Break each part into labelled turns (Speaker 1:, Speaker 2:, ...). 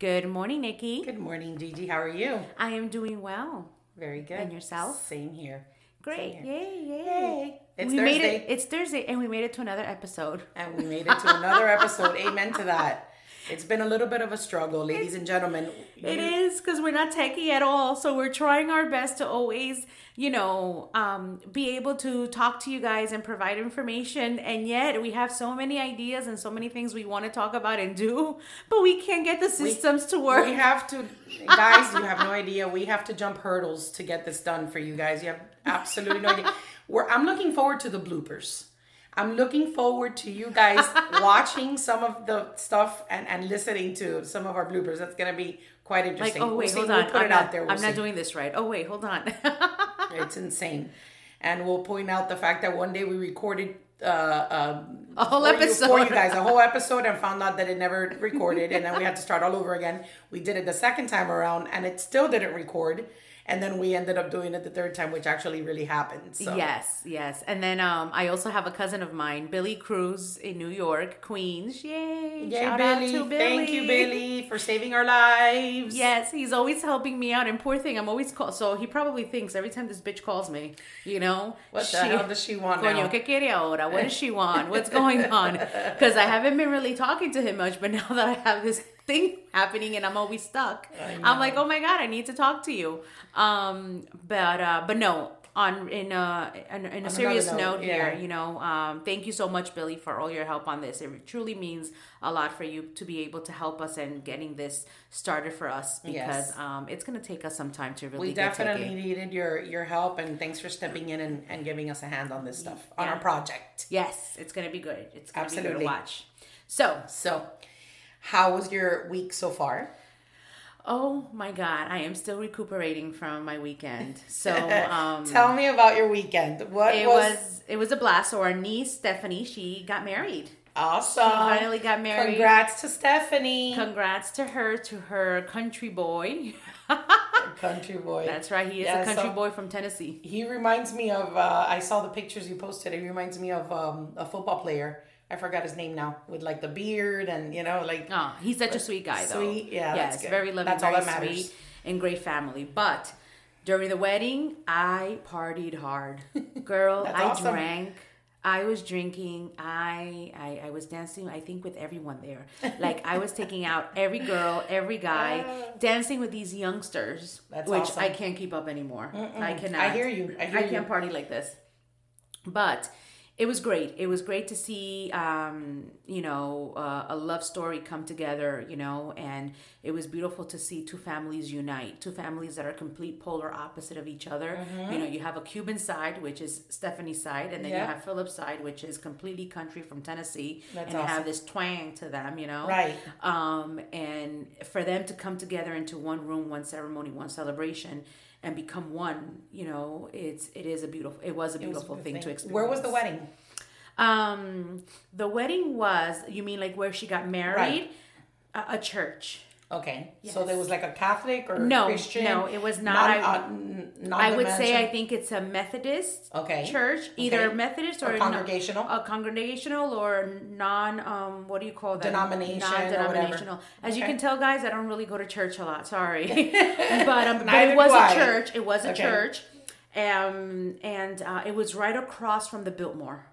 Speaker 1: Good morning, Nikki.
Speaker 2: Good morning, Gigi. How are you?
Speaker 1: I am doing well.
Speaker 2: Very good.
Speaker 1: And yourself?
Speaker 2: Same here.
Speaker 1: Great.
Speaker 2: Same
Speaker 1: Yay, yay.
Speaker 2: Yay. It's
Speaker 1: we made
Speaker 2: Thursday.
Speaker 1: it. It's Thursday, and we made it to another episode.
Speaker 2: And we made it to another episode. Amen to that. It's been a little bit of a struggle, ladies and gentlemen.
Speaker 1: It is because we're not techie at all. So we're trying our best to always, you know, um, be able to talk to you guys and provide information. And yet we have so many ideas and so many things we want to talk about and do, but we can't get the systems to work.
Speaker 2: We have to, guys, you have no idea. We have to jump hurdles to get this done for you guys. You have absolutely no idea. We're, I'm looking forward to the bloopers. I'm looking forward to you guys watching some of the stuff and, and listening to some of our bloopers. That's going to be quite
Speaker 1: like,
Speaker 2: interesting.
Speaker 1: oh
Speaker 2: We'll
Speaker 1: wait,
Speaker 2: see.
Speaker 1: hold
Speaker 2: We'll
Speaker 1: on.
Speaker 2: put
Speaker 1: I'm
Speaker 2: it
Speaker 1: not,
Speaker 2: out there. We'll
Speaker 1: I'm not doing this right. Oh wait, hold on.
Speaker 2: It's insane. And we'll point out the fact that one day we recorded uh, um,
Speaker 1: A whole
Speaker 2: for you-
Speaker 1: episode.
Speaker 2: for you guys, a whole episode, and found out that it never recorded, and then we had to start all over again. We did it the second time around, and it still didn't record. And then we ended up doing it the third time, which actually really happened. So.
Speaker 1: Yes, yes. And then um, I also have a cousin of mine, Billy Cruz in New York, Queens. Yay!
Speaker 2: Yay,
Speaker 1: Shout
Speaker 2: Billy.
Speaker 1: out to Billy.
Speaker 2: Thank you, Billy, for saving our lives.
Speaker 1: Yes, he's always helping me out. And poor thing, I'm always call. So he probably thinks every time this bitch calls me, you know,
Speaker 2: What the hell does she want
Speaker 1: Coño,
Speaker 2: now?
Speaker 1: ¿qué quiere ahora? What does she want? What's going on? Because I haven't been really talking to him much, but now that I have this thing happening and I'm always stuck, I'm like, oh my god, I need to talk to you. Um, but uh, but no. On in a in, in a serious
Speaker 2: note,
Speaker 1: note, here,
Speaker 2: yeah.
Speaker 1: you know, um, thank you so much, Billy, for all your help on this. It truly means a lot for you to be able to help us and getting this started for us because
Speaker 2: Yes.
Speaker 1: um, it's going to take us some time to really
Speaker 2: We
Speaker 1: get
Speaker 2: definitely needed your your help, and thanks for stepping in and, and giving us a hand on this stuff on
Speaker 1: Yeah.
Speaker 2: our project.
Speaker 1: Yes, it's going to be good. It's going to be good to watch. So,
Speaker 2: So, how was your week so far?
Speaker 1: Oh my god, I am still recuperating from my weekend. So um
Speaker 2: Tell me about your weekend. What
Speaker 1: it
Speaker 2: was,
Speaker 1: was it was a blast. So our niece Stephanie, she got married.
Speaker 2: awesome?
Speaker 1: She finally got married.
Speaker 2: Congrats to Stephanie,
Speaker 1: Congrats to her, to her country boy.
Speaker 2: country boy.
Speaker 1: That's right, he is
Speaker 2: Yeah,
Speaker 1: a country
Speaker 2: so-
Speaker 1: boy from Tennessee.
Speaker 2: He reminds me of. Uh, I saw the pictures you posted. He reminds me of um, a football player. I forgot his name now, with like the beard and you know, like
Speaker 1: Oh, he's such a sweet guy, though.
Speaker 2: Sweet, yeah, that's
Speaker 1: yes, very loving,
Speaker 2: That's all
Speaker 1: very
Speaker 2: that matters.
Speaker 1: sweet, and great family. But during the wedding, I partied hard, girl. I
Speaker 2: awesome.
Speaker 1: drank. I was drinking. I, I I was dancing. I think with everyone there. Like I was taking out every girl, every guy, ah. dancing with these youngsters,
Speaker 2: That's
Speaker 1: which
Speaker 2: awesome.
Speaker 1: I can't keep up anymore. I cannot.
Speaker 2: I hear you. I hear you.
Speaker 1: can't party like this but it was great. It was great to see um, you know uh, a love story come together you know and it was beautiful to see two families unite two families that are complete polar opposite of each other. You know you have a cuban side which is stephanie's side and then
Speaker 2: Yeah.
Speaker 1: you have philip's side which is completely country from tennessee
Speaker 2: That's
Speaker 1: and they have this twang to them you know?
Speaker 2: Right.
Speaker 1: um, and for them to come together into one room, one ceremony, one celebration, and become one, you know, it's it is a beautiful. It was a
Speaker 2: It was a
Speaker 1: beautiful thing,
Speaker 2: thing.
Speaker 1: to experience.
Speaker 2: Where was the wedding?
Speaker 1: Um, the wedding was. You mean like where she got married?
Speaker 2: Right.
Speaker 1: A, a church.
Speaker 2: Okay, so there was like a Catholic or
Speaker 1: No,
Speaker 2: Christian.
Speaker 1: no, it was not.
Speaker 2: Non,
Speaker 1: I-
Speaker 2: uh, n-
Speaker 1: I would say I think it's a Methodist
Speaker 2: Okay.
Speaker 1: church, either
Speaker 2: Okay.
Speaker 1: Methodist or,
Speaker 2: Or
Speaker 1: no-
Speaker 2: congregational?
Speaker 1: a congregational or non. Um, what do you call that?
Speaker 2: Denomination.
Speaker 1: Non-denominational. As you can tell, guys, I don't really go to church a lot. Sorry, but um, but it was a church. It was a
Speaker 2: Okay.
Speaker 1: church, um, and uh, it was right across from the Biltmore.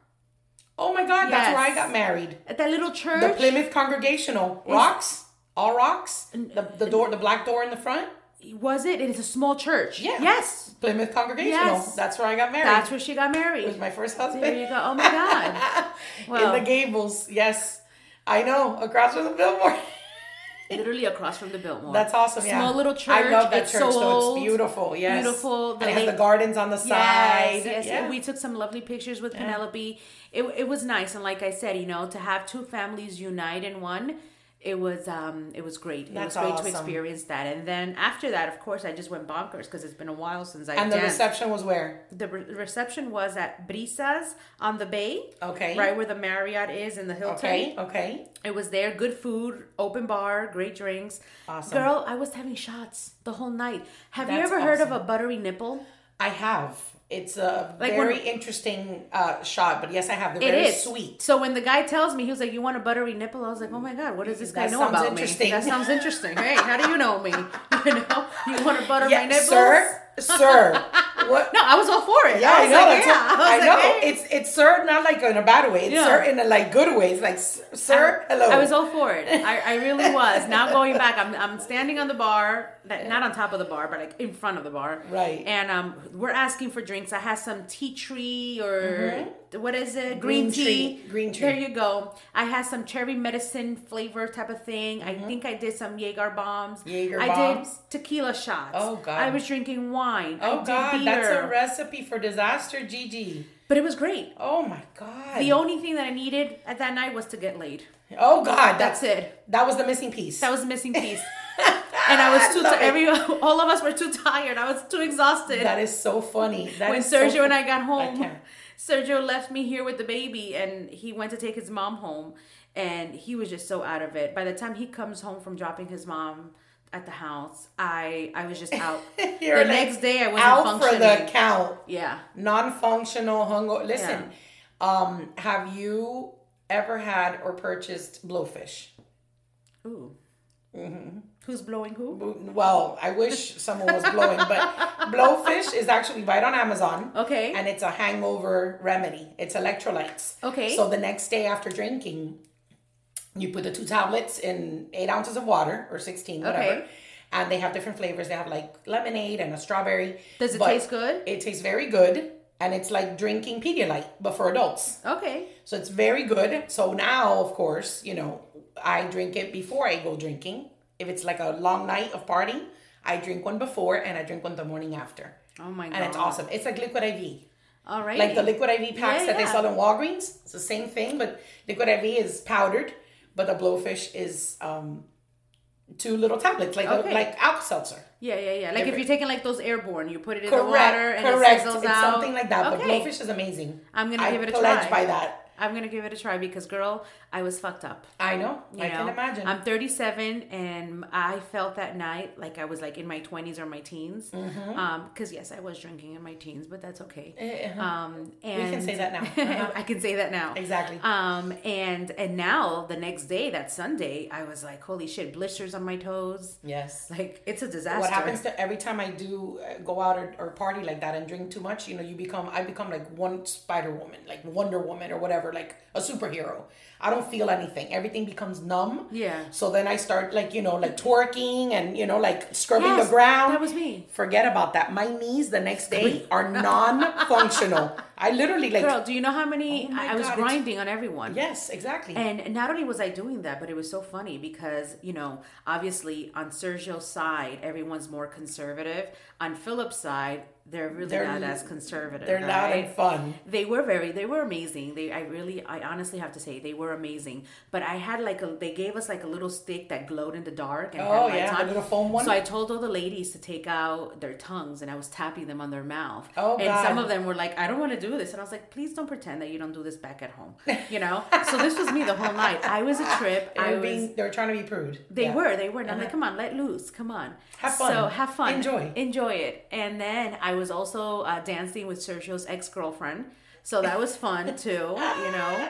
Speaker 2: Oh my God, that's where I got married.
Speaker 1: At that little church.
Speaker 2: The Plymouth Congregational rocks, all rocks. The the door, the black door in the front.
Speaker 1: was it? It's a small church.
Speaker 2: Yeah.
Speaker 1: Yes.
Speaker 2: Plymouth Congregational.
Speaker 1: Yes.
Speaker 2: That's where I got married.
Speaker 1: That's where she got married.
Speaker 2: it was my first husband.
Speaker 1: There you go. Oh my God. Well,
Speaker 2: in the Gables, yes, I know, across from the Billboard.
Speaker 1: literally across from the Biltmore.
Speaker 2: That's awesome. Yeah,
Speaker 1: Small little church.
Speaker 2: I love that
Speaker 1: It's
Speaker 2: church.
Speaker 1: so.
Speaker 2: It's beautiful. Yes,
Speaker 1: Beautiful.
Speaker 2: And
Speaker 1: The
Speaker 2: it has
Speaker 1: lake-
Speaker 2: the gardens on the side.
Speaker 1: Yes, yes.
Speaker 2: Yeah.
Speaker 1: And we took some lovely pictures with Penelope. It, it was nice, and like I said, you know, to have two families unite in one, it was um it was great. It was great
Speaker 2: awesome.
Speaker 1: to experience that. And then after that, of course, I just went bonkers because it's been a while since I
Speaker 2: and the
Speaker 1: danced.
Speaker 2: reception was where?
Speaker 1: the re- reception was at Brisas on the bay.
Speaker 2: Okay.
Speaker 1: Right where the Marriott is in the Hilton.
Speaker 2: Okay. Okay.
Speaker 1: It was there, good food, open bar, great drinks.
Speaker 2: Awesome.
Speaker 1: Girl, I was having shots the whole night. Have you
Speaker 2: That's
Speaker 1: ever heard of a buttery nipple?
Speaker 2: I have. It's a
Speaker 1: Like
Speaker 2: very
Speaker 1: when-
Speaker 2: interesting uh, shot, but yes, I have. They're
Speaker 1: It
Speaker 2: very
Speaker 1: is
Speaker 2: sweet.
Speaker 1: So when the guy tells me, he was like, "You want a buttery nipple?" I was like, "Oh my god, what does this guy
Speaker 2: That
Speaker 1: know about
Speaker 2: interesting.
Speaker 1: me?" That sounds interesting. Hey, how do you know me? You know, you want to butter my
Speaker 2: Yeah,
Speaker 1: nipples?
Speaker 2: sir, sir. What?
Speaker 1: No, I was all for it.
Speaker 2: Yeah,
Speaker 1: I
Speaker 2: I know.
Speaker 1: like, yeah.
Speaker 2: what-
Speaker 1: I
Speaker 2: I
Speaker 1: was
Speaker 2: know.
Speaker 1: hey.
Speaker 2: It's it's sir, not like in a bad way. It's
Speaker 1: Yeah.
Speaker 2: sir in a like good way. It's like "S- sir, hello.
Speaker 1: I was all for it. I, I really was. Now going back, I'm, I'm standing on the bar, that- not on top of the bar, but like in front of the bar.
Speaker 2: Right.
Speaker 1: And um, we're asking for drinks. I had some tea tree or what is it? Green,
Speaker 2: Mm-hmm. Green
Speaker 1: tea.
Speaker 2: tree. Green tree.
Speaker 1: There you go. I had some cherry medicine flavor type of thing. I think I did some Jaeger bombs.
Speaker 2: Mm-hmm. Jaeger
Speaker 1: I
Speaker 2: bombs.
Speaker 1: did tequila shots.
Speaker 2: Oh, God.
Speaker 1: I was drinking wine. I
Speaker 2: oh
Speaker 1: did
Speaker 2: God, that's a recipe for disaster, Gigi.
Speaker 1: But it was great.
Speaker 2: Oh my God.
Speaker 1: The only thing that I needed at that night was to get laid.
Speaker 2: oh God,
Speaker 1: That's
Speaker 2: that's
Speaker 1: it.
Speaker 2: That was the missing piece.
Speaker 1: That was the missing piece. and I was too
Speaker 2: love
Speaker 1: ti-
Speaker 2: it.
Speaker 1: every all of us were too tired. I was too exhausted.
Speaker 2: That is so funny. That
Speaker 1: when
Speaker 2: is so
Speaker 1: Sergio and I got home,
Speaker 2: can't.
Speaker 1: Sergio left me here with the baby and he went to take his mom home and he was just so out of it. By the time he comes home from dropping his mom at the house, I I was just out. The
Speaker 2: like
Speaker 1: next day I wasn't
Speaker 2: out
Speaker 1: functioning.
Speaker 2: for the count.
Speaker 1: yeah.
Speaker 2: Non-functional hungo. Listen, um, have you ever had or purchased blowfish?
Speaker 1: Ooh.
Speaker 2: Mm-hmm.
Speaker 1: Who's blowing who?
Speaker 2: Well, I wish someone was blowing, but blowfish is actually right on Amazon.
Speaker 1: Okay.
Speaker 2: And it's a hangover remedy. It's electrolytes.
Speaker 1: Okay.
Speaker 2: So the next day after drinking, you put the two tablets in eight ounces of water or 16, whatever.
Speaker 1: Okay.
Speaker 2: And they have different flavors. They have like lemonade and a strawberry.
Speaker 1: Does it
Speaker 2: But
Speaker 1: taste good?
Speaker 2: It tastes very good. And it's like drinking Pedialyte, but for adults.
Speaker 1: Okay.
Speaker 2: So it's very good. So now, of course, you know, I drink it before I go drinking. If it's like a long night of partying, I drink one before and I drink one the morning after.
Speaker 1: Oh my god.
Speaker 2: And it's awesome. It's like liquid IV.
Speaker 1: All right.
Speaker 2: Like the liquid IV packs
Speaker 1: Yeah,
Speaker 2: that they sell in Walgreens. It's the same thing, but liquid IV is powdered, but the blowfish is um two little tablets, like
Speaker 1: Okay.
Speaker 2: like Alka Seltzer.
Speaker 1: Yeah, yeah, yeah. Like if you're taking like those airborne, you put it in
Speaker 2: Correct,
Speaker 1: the water and
Speaker 2: correct.
Speaker 1: it sizzles
Speaker 2: it's
Speaker 1: out.
Speaker 2: something like that. But blowfish is amazing.
Speaker 1: I'm gonna
Speaker 2: I
Speaker 1: give it a try.
Speaker 2: by that.
Speaker 1: I'm gonna give it a try because, girl, I was fucked up.
Speaker 2: I know.
Speaker 1: You
Speaker 2: I
Speaker 1: know?
Speaker 2: can imagine.
Speaker 1: I'm 37, and I felt that night like I was like in my 20s or my teens.
Speaker 2: Mm-hmm.
Speaker 1: Um, because yes, I was drinking in my teens, but that's okay.
Speaker 2: Eh,
Speaker 1: Um, and
Speaker 2: can say that now. Uh-huh.
Speaker 1: I can say that now.
Speaker 2: Exactly.
Speaker 1: Um, and and now the next day, that Sunday, I was like, holy shit, blisters on my toes.
Speaker 2: yes.
Speaker 1: Like it's a disaster.
Speaker 2: What happens to every time I do uh, go out or, or party like that and drink too much? You know, you become I become like one Spider Woman, like Wonder Woman or whatever, like a superhero. I don't feel anything. Everything becomes numb.
Speaker 1: Yeah.
Speaker 2: So then I start like you know like twerking and you know like scrubbing
Speaker 1: Yes,
Speaker 2: the ground.
Speaker 1: that was me.
Speaker 2: Forget about that. My knees the next day are non-functional. I literally like.
Speaker 1: Girl, do you know how many
Speaker 2: Oh
Speaker 1: I, I was
Speaker 2: God,
Speaker 1: grinding on everyone?
Speaker 2: Yes, exactly.
Speaker 1: And not only was I doing that, but it was so funny because, you know, obviously on Sergio's side, everyone's more conservative. On Philip's side, they're really
Speaker 2: They're
Speaker 1: not as conservative.
Speaker 2: They're
Speaker 1: right?
Speaker 2: and fun.
Speaker 1: They were very, they were amazing. They, I really, I honestly have to say, they were amazing. But I had like a, they gave us like a little stick that glowed in the dark and
Speaker 2: Oh, yeah, the little foam one?
Speaker 1: So I told all the ladies to take out their tongues, and I was tapping them on their mouth.
Speaker 2: Oh,
Speaker 1: and some of them were like, "I don't want to do this," and I was like, "Please don't pretend that you don't do this back at home." You know. so this was me the whole night. I was a trip.
Speaker 2: They
Speaker 1: I
Speaker 2: were
Speaker 1: was.
Speaker 2: being, they were trying to be prude.
Speaker 1: They
Speaker 2: Yeah.
Speaker 1: were, they were. And I'm like, uh-huh. come on, let loose, come on.
Speaker 2: Have fun.
Speaker 1: So have fun.
Speaker 2: Enjoy.
Speaker 1: Enjoy it. And then I was also uh, dancing with Sergio's ex girlfriend. So that was fun too, you know.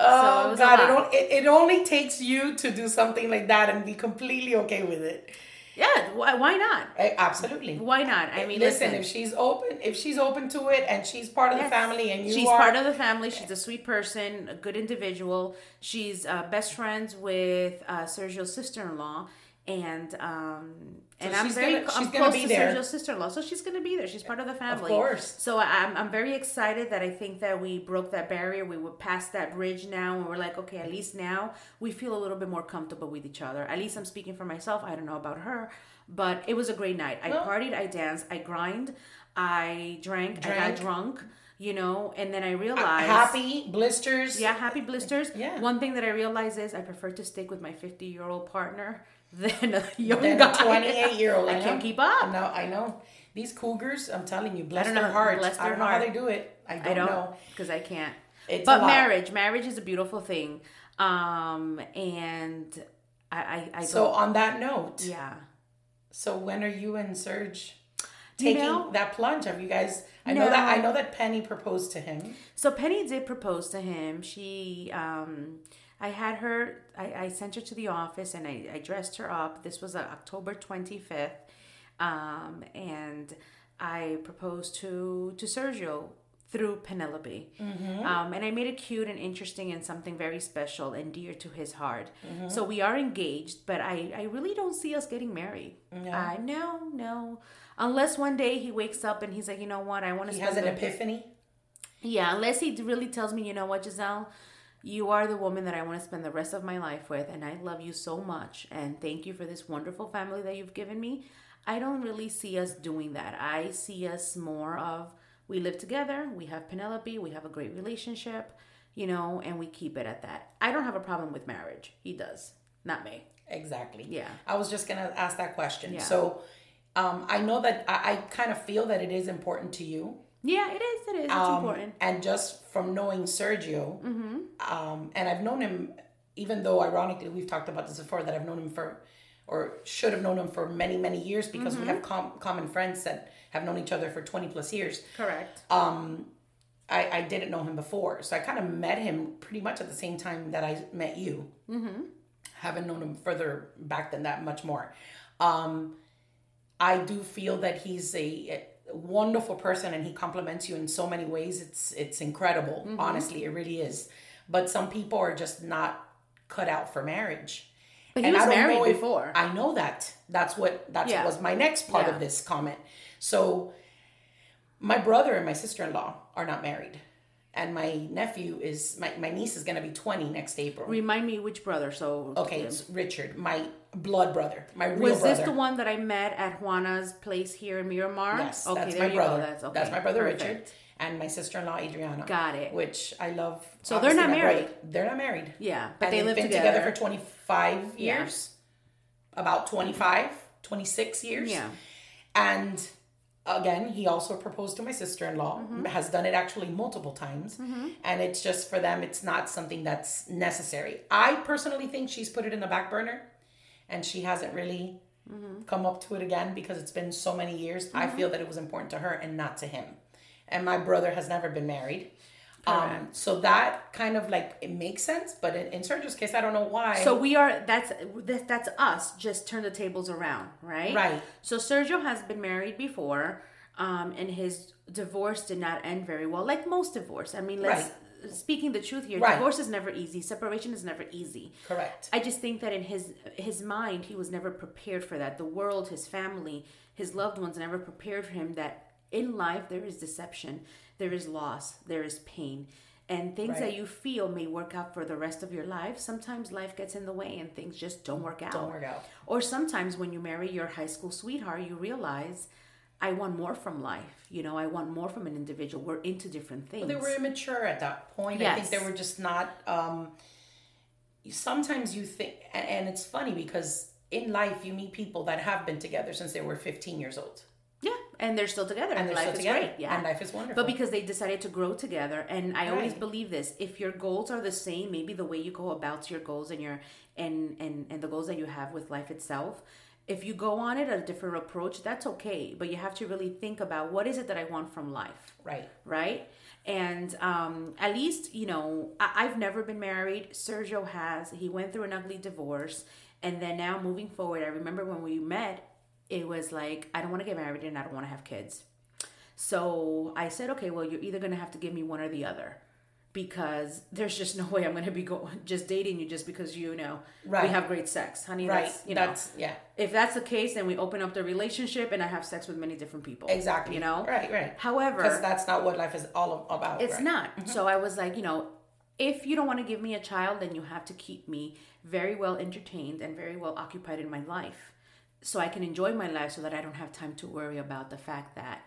Speaker 2: Oh
Speaker 1: it
Speaker 2: God! It, it, it only takes you to do something like that and be completely okay with it.
Speaker 1: Yeah, why, why not?
Speaker 2: Absolutely.
Speaker 1: Why not? I mean,
Speaker 2: listen,
Speaker 1: listen.
Speaker 2: if she's open, if she's open to it, and she's part of
Speaker 1: Yes.
Speaker 2: the family, and you
Speaker 1: she's
Speaker 2: are
Speaker 1: part of the family. She's a sweet person, a good individual. She's uh, best friends with uh, Sergio's sister-in-law, and um, and I'm very
Speaker 2: gonna-
Speaker 1: I'm
Speaker 2: she's
Speaker 1: close
Speaker 2: be
Speaker 1: to
Speaker 2: there.
Speaker 1: Sergio's sister-in-law, so she's gonna be there. She's part of the family, of
Speaker 2: course.
Speaker 1: So I'm I'm very excited that I think that we broke that barrier. We were past that bridge now, and we're like, okay, at least now we feel a little bit more comfortable with each other. At least I'm speaking for myself. I don't know about her, but it was a great night. I
Speaker 2: Well-
Speaker 1: partied, I danced, I grind, I drank, I got drunk. You know, and then I realized
Speaker 2: happy blisters.
Speaker 1: yeah, happy blisters.
Speaker 2: Yeah.
Speaker 1: One thing that I realize is I prefer to stick with my 50 year old partner than a young
Speaker 2: Then
Speaker 1: guy.
Speaker 2: a 28 year old.
Speaker 1: I can't keep up.
Speaker 2: No, I know. These cougars, I'm telling you, bless their hearts.
Speaker 1: bless
Speaker 2: I don't know how they do it. I don't,
Speaker 1: I don't
Speaker 2: know.
Speaker 1: because I can't.
Speaker 2: It's
Speaker 1: but marriage, marriage is a beautiful thing. Um, and I, I, I
Speaker 2: So on that note,
Speaker 1: yeah.
Speaker 2: so when are you and Serge? taking that plunge? Have you guys? I know that I know that Penny proposed to him.
Speaker 1: So Penny did propose to him. She, um, I had her. I, I sent her to the office and I, I dressed her up. This was uh, October twenty fifth, um, and I proposed to to Sergio through Penelope, um, and I made it cute and interesting and something very special and dear to his heart. So we are engaged, but I I really don't see us getting married. Uh, no, no. Unless one day he wakes up and he's like, you know what, I want to.
Speaker 2: He has an epiphany.
Speaker 1: Yeah, unless he really tells me, you know what, Giselle, you are the woman that I want to spend the rest of my life with, and I love you so much, and thank you for this wonderful family that you've given me. I don't really see us doing that. I see us more of we live together, we have Penelope, we have a great relationship, you know, and we keep it at that. I don't have a problem with marriage. He does, not me.
Speaker 2: Exactly.
Speaker 1: Yeah.
Speaker 2: I was just gonna ask that question.
Speaker 1: Yeah.
Speaker 2: So, um, I know that I, I kind of feel that it is important to you.
Speaker 1: Yeah, it is. It is. It's
Speaker 2: Um,
Speaker 1: important.
Speaker 2: And just from knowing Sergio, um, and I've known him, even though ironically we've talked about this before, that I've known him for, or should have known him for many, many years because we have com- common friends that have known each other for 20 plus years.
Speaker 1: Correct.
Speaker 2: I, I didn't know him before. So I kind of met him pretty much at the same time that I met you. Mm-hmm. Haven't known him further back than that, much more. Um, I do feel that he's a wonderful person and he compliments you in so many ways. It's it's incredible. Mm-hmm. Honestly, it really is. But some people are just not cut out for marriage.
Speaker 1: But he
Speaker 2: And
Speaker 1: was
Speaker 2: I
Speaker 1: married
Speaker 2: if-
Speaker 1: before.
Speaker 2: I know that. That's what that
Speaker 1: Yeah.
Speaker 2: was my next part
Speaker 1: Yeah.
Speaker 2: of this comment. So my brother and my sister-in-law are not married. And my nephew is my, my niece is gonna be 20 next April.
Speaker 1: Remind me which brother. So
Speaker 2: Okay, it's Richard, my blood brother, my real brother.
Speaker 1: Was
Speaker 2: brother.
Speaker 1: this the one that I met at Juana's place here in Miramar?
Speaker 2: Yes,
Speaker 1: Okay,
Speaker 2: that's my brother.
Speaker 1: That's okay.
Speaker 2: That's my brother
Speaker 1: Perfect.
Speaker 2: Richard and my sister-in-law Adriana.
Speaker 1: Got it.
Speaker 2: Which I love.
Speaker 1: So they're not married?
Speaker 2: brother- They're not married.
Speaker 1: Yeah, but
Speaker 2: and
Speaker 1: they
Speaker 2: they've
Speaker 1: live
Speaker 2: been
Speaker 1: together.
Speaker 2: together for 25
Speaker 1: Yeah.
Speaker 2: years. About 25, 26 years.
Speaker 1: Yeah.
Speaker 2: And again, he also proposed to my sister-in-law.
Speaker 1: Mm-hmm.
Speaker 2: Has done it actually multiple times. And it's just for them it's not something that's necessary. I personally think she's put it in the back burner and she hasn't really
Speaker 1: Mm-hmm.
Speaker 2: come up to it again because it's been so many years. I feel that it was important to her and not to him. And my brother has never been married. Um, so that kind of like it makes sense, but in, in Sergio's case, I don't know why.
Speaker 1: So we are. That's that, that's us. Just turn the tables around, right?
Speaker 2: Right.
Speaker 1: So Sergio has been married before, um, and his divorce did not end very well, like most divorce. I mean, let's speaking the truth here.
Speaker 2: Right.
Speaker 1: Divorce is never easy. Separation is never easy.
Speaker 2: correct.
Speaker 1: I just think that in his his mind, he was never prepared for that. The world, his family, his loved ones never prepared for him that in life there is deception, there is loss, there is pain. And things
Speaker 2: Right.
Speaker 1: that you feel may work out for the rest of your life. Sometimes life gets in the way and things just don't work out.
Speaker 2: Don't work out.
Speaker 1: Or sometimes when you marry your high school sweetheart, you realize I want more from life. You know, I want more from an individual. We're into different things.
Speaker 2: They were immature at that point. I think
Speaker 1: Yes.
Speaker 2: they were just not. Um, sometimes you think, and, and it's funny because in life you meet people that have been together since they were 15 years old.
Speaker 1: Yeah, and they're still together.
Speaker 2: And they're
Speaker 1: life
Speaker 2: still
Speaker 1: is
Speaker 2: together.
Speaker 1: great. Yeah,
Speaker 2: And life is wonderful.
Speaker 1: But because they decided to grow together, and I always believe this: if your goals are the same, maybe the way you go about your goals and your and and and the goals that you have with life itself. If you go on it a different approach, that's okay. But you have to really think about what is it that I want from life
Speaker 2: Right.
Speaker 1: right? And um, at least, you know, I- I've never been married. Sergio has. He went through an ugly divorce. And then now moving forward, I remember when we met, it was like, I don't want to get married and I don't want to have kids. So I said, okay, well, you're either going to have to give me one or the other because there's just no way I'm going to be going just dating you just because you know we have great sex, honey.
Speaker 2: Right.
Speaker 1: That's, you know,
Speaker 2: That's yeah.
Speaker 1: if that's the case, then we open up the relationship and I have sex with many different people.
Speaker 2: Exactly.
Speaker 1: You know?
Speaker 2: Right. Right.
Speaker 1: However,
Speaker 2: Because that's not what life is all about.
Speaker 1: it's
Speaker 2: right?
Speaker 1: not. Mm-hmm. So I was like, you know, if you don't want to give me a child, then you have to keep me very well entertained and very well occupied in my life so I can enjoy my life so that I don't have time to worry about the fact that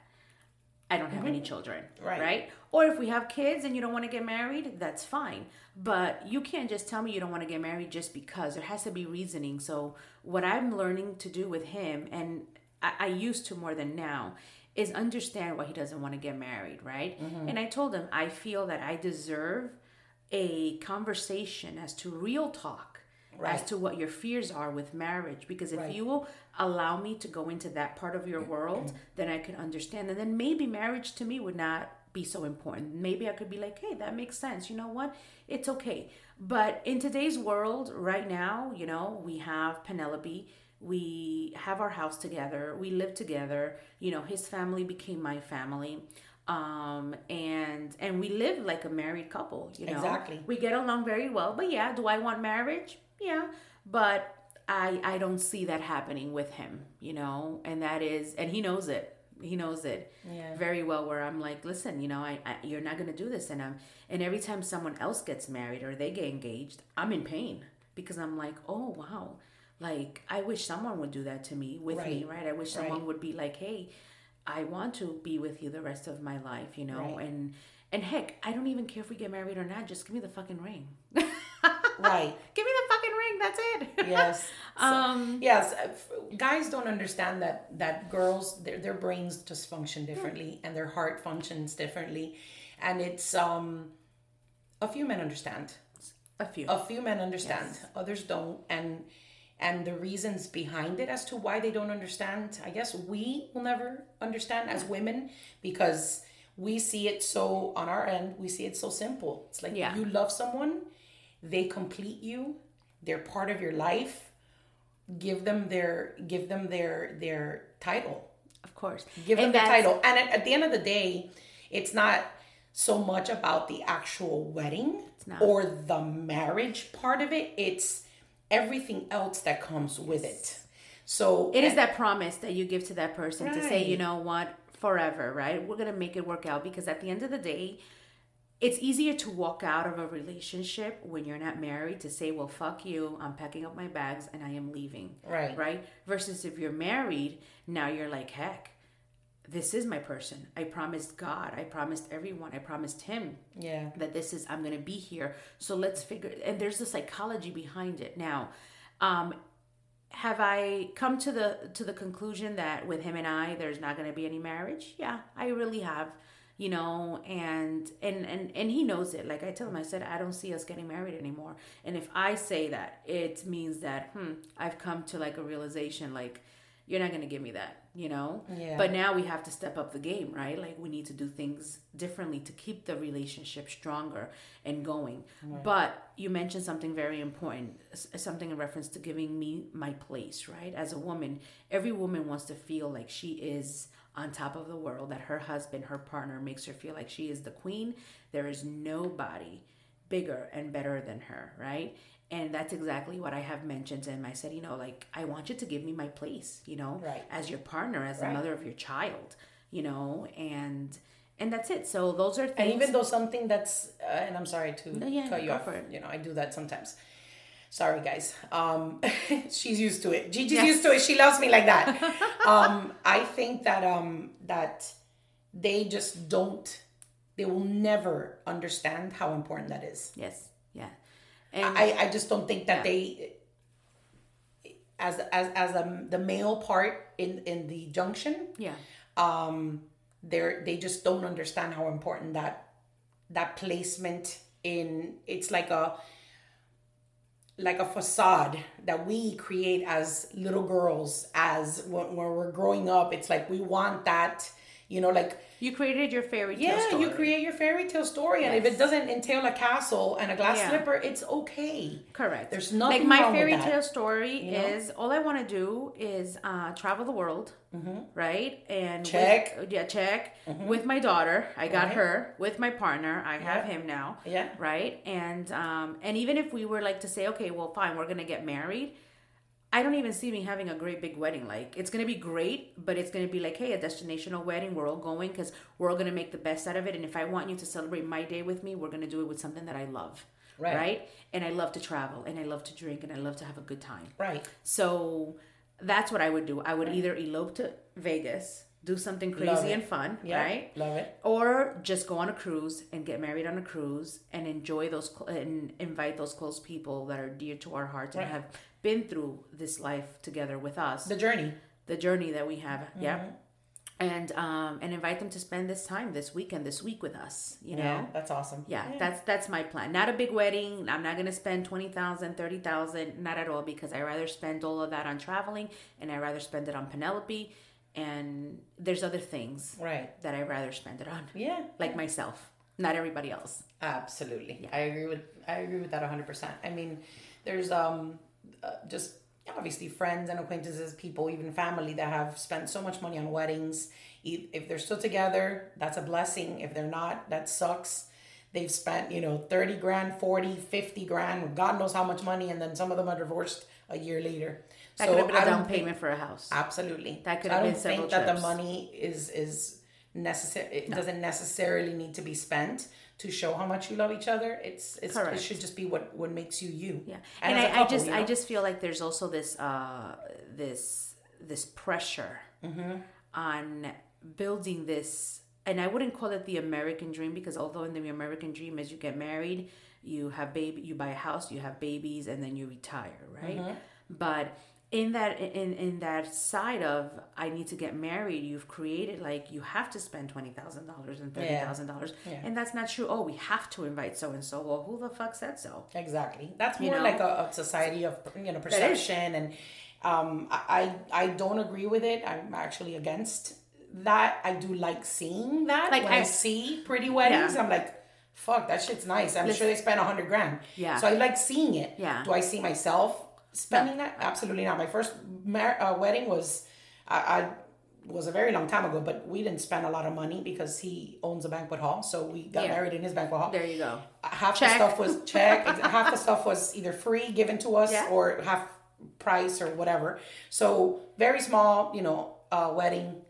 Speaker 1: I don't have any mm-hmm. children.
Speaker 2: Right.
Speaker 1: Right. Or if we have kids and you don't want to get married, that's fine. But you can't just tell me you don't want to get married just because. There has to be reasoning. So what I'm learning to do with him, and I, I used to more than now, is understand why he doesn't want to get married, right? Mm-hmm. And I told him I feel that I deserve a conversation as to real talk
Speaker 2: Right.
Speaker 1: as to what your fears are with marriage. Because if
Speaker 2: Right.
Speaker 1: you will allow me to go into that part of your world, then I can understand. And then maybe marriage to me would not be so important. Maybe I could be like, hey, that makes sense. You know what? It's okay. But in today's world, right now, you know, we have Penelope. We have our house together. We live together. You know, his family became my family. Um, and and we live like a married couple, you know.
Speaker 2: Exactly.
Speaker 1: We get along very well. But yeah, do I want marriage? Yeah. But I I don't see that happening with him, you know, and that is and he knows it. He knows it
Speaker 2: Yeah.
Speaker 1: very well. Where I'm like, listen, you know, I, I you're not gonna do this, and I'm and every time someone else gets married or they get engaged, I'm in pain because I'm like, oh wow, like I wish someone would do that to me with me,
Speaker 2: Right.
Speaker 1: right? I wish someone
Speaker 2: Right.
Speaker 1: would be like, hey, I want to be with you the rest of my life, you know,
Speaker 2: Right.
Speaker 1: and and heck, I don't even care if we get married or not. Just give me the fucking ring.
Speaker 2: Right.
Speaker 1: Give me the fucking ring. That's it.
Speaker 2: Yes. So-
Speaker 1: Um.
Speaker 2: yes. uh, Guys don't understand that that girls their their brains just function differently and their heart functions differently, and it's um, a few men understand.
Speaker 1: A few.
Speaker 2: A few men understand. Others don't, and and the reasons behind it as to why they don't understand. I guess we will never understand as women because we see it so on our end. We see it so simple. It's like
Speaker 1: Yeah.
Speaker 2: you love someone, they complete you. They're part of your life. Give them their give them their their title.
Speaker 1: Of course.
Speaker 2: Give them the title. And at, at the end of the day, it's not so much about the actual wedding or the marriage part of it. It's everything else that comes with it. So
Speaker 1: It is that promise that you give to that person to say, you know what, forever, right? We're gonna make it work out because at the end of the day, it's easier to walk out of a relationship when you're not married to say, well, fuck you, I'm packing up my bags and I am leaving.
Speaker 2: Right.
Speaker 1: Right? Versus if you're married, now you're like, heck, this is my person. I promised God, I promised everyone, I promised him
Speaker 2: yeah.
Speaker 1: that this is I'm going to be here. So let's figure and there's the psychology behind it. Now, um have I come to the to the conclusion that with him and I there's not going to be any marriage? Yeah, I really have. You know, and and and and he knows it. Like I tell him, I said I don't see us getting married anymore. And if I say that, it means that hmm, I've come to like a realization, like you're not going to give me that. You know.
Speaker 2: Yeah.
Speaker 1: But now we have to step up the game, right? Like we need to do things differently to keep the relationship stronger and going. But you mentioned something very important, something in reference to giving me my place, right? As a woman, every woman wants to feel like she is on top of the world, that her husband, her partner makes her feel like she is the queen. There is nobody bigger and better than her, right? And that's exactly what I have mentioned to him. I said, you know, like, I want you to give me my place, you know,
Speaker 2: Right.
Speaker 1: as your partner, as the mother of your child, you know, and and that's it. So those are things.
Speaker 2: And even though something that's, uh, and I'm sorry to
Speaker 1: No, yeah,
Speaker 2: cut you off, you know, I do that sometimes. Sorry, guys. Um, she's used to it. Gigi's
Speaker 1: Yes.
Speaker 2: used to it. She loves me like that. um, I think that um, that they just don't. They will never understand how important that is.
Speaker 1: yes, yeah, and
Speaker 2: I, I just don't think that
Speaker 1: Yeah.
Speaker 2: they, as as as a, the male part in in the junction,
Speaker 1: yeah,
Speaker 2: um they're they just don't understand how important that that placement in it's like a like a facade that we create as little girls as when, when we're growing up it's like we want that you know like
Speaker 1: you created your fairy tale
Speaker 2: yeah
Speaker 1: story.
Speaker 2: you create your fairy tale story and if it doesn't entail a castle and a glass
Speaker 1: Yeah.
Speaker 2: slipper it's okay
Speaker 1: Correct.
Speaker 2: There's nothing
Speaker 1: like my
Speaker 2: wrong with
Speaker 1: fairy tale story
Speaker 2: you know?
Speaker 1: is all I want to do is uh, travel the world, right? And with-
Speaker 2: Mm-hmm. Check.
Speaker 1: yeah, check with my daughter. I got
Speaker 2: Right.
Speaker 1: her with my partner. I have
Speaker 2: Yeah.
Speaker 1: him now.
Speaker 2: Yeah.
Speaker 1: Right. And um, and even if we were like to say, okay, well, fine, we're gonna get married. I don't even see me having a great big wedding. Like it's gonna be great, but it's gonna be like, hey, a destinational wedding. We're all going because we're all gonna make the best out of it. And if I want you to celebrate my day with me, we're gonna do it with something that I love,
Speaker 2: Right.
Speaker 1: right? And I love to travel, and I love to drink, and I love to have a good time.
Speaker 2: right
Speaker 1: So that's what I would do. I would either elope to Vegas, do something crazy and fun,
Speaker 2: yeah
Speaker 1: right?
Speaker 2: love it
Speaker 1: Or just go on a cruise and get married on a cruise and enjoy those cl- and invite those close people that are dear to our hearts and have been through this life together with us.
Speaker 2: the journey
Speaker 1: The journey that we have, yeah. and um and invite them to spend this time this weekend this week with us you know
Speaker 2: Yeah, that's awesome.
Speaker 1: yeah, that's that's my plan. Not a big wedding. I'm not gonna spend 20,000, 30,000, not at all because I rather spend all of that on traveling and I rather spend it on Penelope and there's other things
Speaker 2: Right.
Speaker 1: that I'd rather spend it on.
Speaker 2: Yeah.
Speaker 1: Like myself, not everybody else.
Speaker 2: Absolutely. I agree with I agree with that 100%. I mean, there's um uh, just obviously friends and acquaintances, people, even family that have spent so much money on weddings. If they're still together, that's a blessing. If they're not, that sucks. They've spent, you know, 30 grand, 40, 50 grand, God knows how much money and then some of them are divorced a year later.
Speaker 1: That could have been a
Speaker 2: I don't
Speaker 1: down
Speaker 2: think-
Speaker 1: payment for a house.
Speaker 2: Absolutely.
Speaker 1: That could
Speaker 2: So
Speaker 1: have
Speaker 2: I
Speaker 1: been
Speaker 2: don't
Speaker 1: several
Speaker 2: think that the money is is necessary. It doesn't necessarily need to be spent to show how much you love each other. It's, it's it should just be what what makes you you.
Speaker 1: Yeah,
Speaker 2: And,
Speaker 1: and, I, I
Speaker 2: couple,
Speaker 1: just
Speaker 2: you
Speaker 1: I just feel like there's also this uh this this pressure
Speaker 2: Mm-hmm.
Speaker 1: on building this, and I wouldn't call it the American dream because although in the American dream is you get married, you have baby, you buy a house, you have babies, and then you retire, right?
Speaker 2: Mm-hmm.
Speaker 1: But in that in in that side of I need to get married, you've created like you have to spend twenty thousand dollars and thirty thousand dollars, and that's not true. Oh, we have to invite so and so. Well, who the fuck said so?
Speaker 2: Exactly. That's
Speaker 1: You
Speaker 2: more
Speaker 1: know?
Speaker 2: like a, a society of you know perception, and um, I I don't agree with it. I'm actually against that. I do like seeing that.
Speaker 1: Like,
Speaker 2: when I,
Speaker 1: I-
Speaker 2: see pretty weddings,
Speaker 1: Yeah.
Speaker 2: I'm like, fuck, that shit's nice. I'm sure they spent a hundred grand.
Speaker 1: Yeah.
Speaker 2: So I like seeing it.
Speaker 1: Yeah.
Speaker 2: Do I see myself spending that? Absolutely not. My first mar- uh, wedding was I. I was a very long time ago, but we didn't spend a lot of money because he owns a banquet hall, so we got
Speaker 1: Yeah.
Speaker 2: married in his banquet hall
Speaker 1: There you go.
Speaker 2: half
Speaker 1: Check.
Speaker 2: the stuff was check half the stuff was either free given to us
Speaker 1: Yeah.
Speaker 2: or half price or whatever so very small you know uh, wedding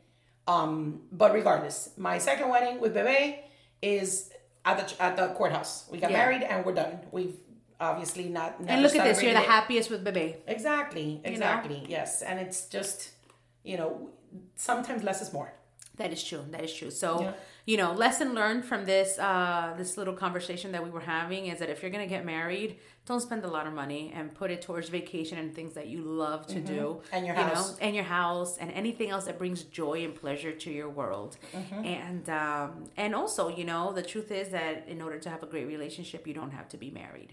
Speaker 2: um but regardless my second wedding with bebe is at the at the courthouse we got
Speaker 1: Yeah.
Speaker 2: married and we're done we've obviously not
Speaker 1: And look at this, you're the happiest with Bebe.
Speaker 2: exactly exactly yes and it's just you know sometimes less is more
Speaker 1: That is true. That is true. So,
Speaker 2: Yeah.
Speaker 1: you know, lesson learned from this uh this little conversation that we were having is that if you're gonna get married, don't spend a lot of money and put it towards vacation and things that you love to do.
Speaker 2: Mm-hmm. And your
Speaker 1: you
Speaker 2: house.
Speaker 1: know, and your house and anything else that brings joy and pleasure to your world.
Speaker 2: Mm-hmm.
Speaker 1: And um and also, you know, the truth is that in order to have a great relationship, you don't have to be married.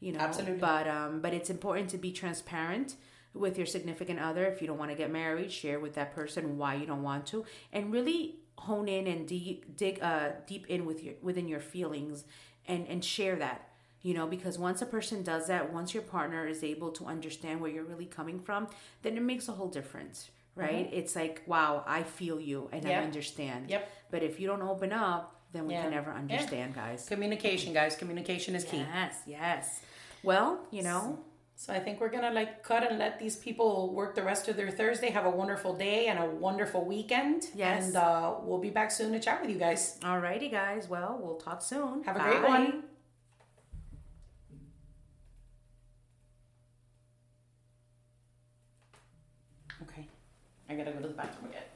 Speaker 1: You know,
Speaker 2: Absolutely.
Speaker 1: but um, but it's important to be transparent with your significant other. If you don't want to get married, share with that person why you don't want to, and really hone in and dig dig uh, deep in with your within your feelings, and and share that. You know, because once a person does that, once your partner is able to understand where you're really coming from, then it makes a whole difference, right? It's like, wow, I feel you and I
Speaker 2: Mm-hmm.
Speaker 1: Understand.
Speaker 2: Yep.
Speaker 1: But if you don't open up, then we
Speaker 2: Yeah.
Speaker 1: can never
Speaker 2: Yeah.
Speaker 1: understand, guys.
Speaker 2: communication guys communication is key
Speaker 1: Yes, yes. Well, you know,
Speaker 2: So I think we're gonna like cut and let these people work the rest of their Thursday. Have a wonderful day and a wonderful weekend.
Speaker 1: Yes.
Speaker 2: And uh, we'll be back soon to chat with you guys.
Speaker 1: Alrighty, guys. Well, we'll talk soon.
Speaker 2: Have a great one. Okay. I gotta go to the bathroom again.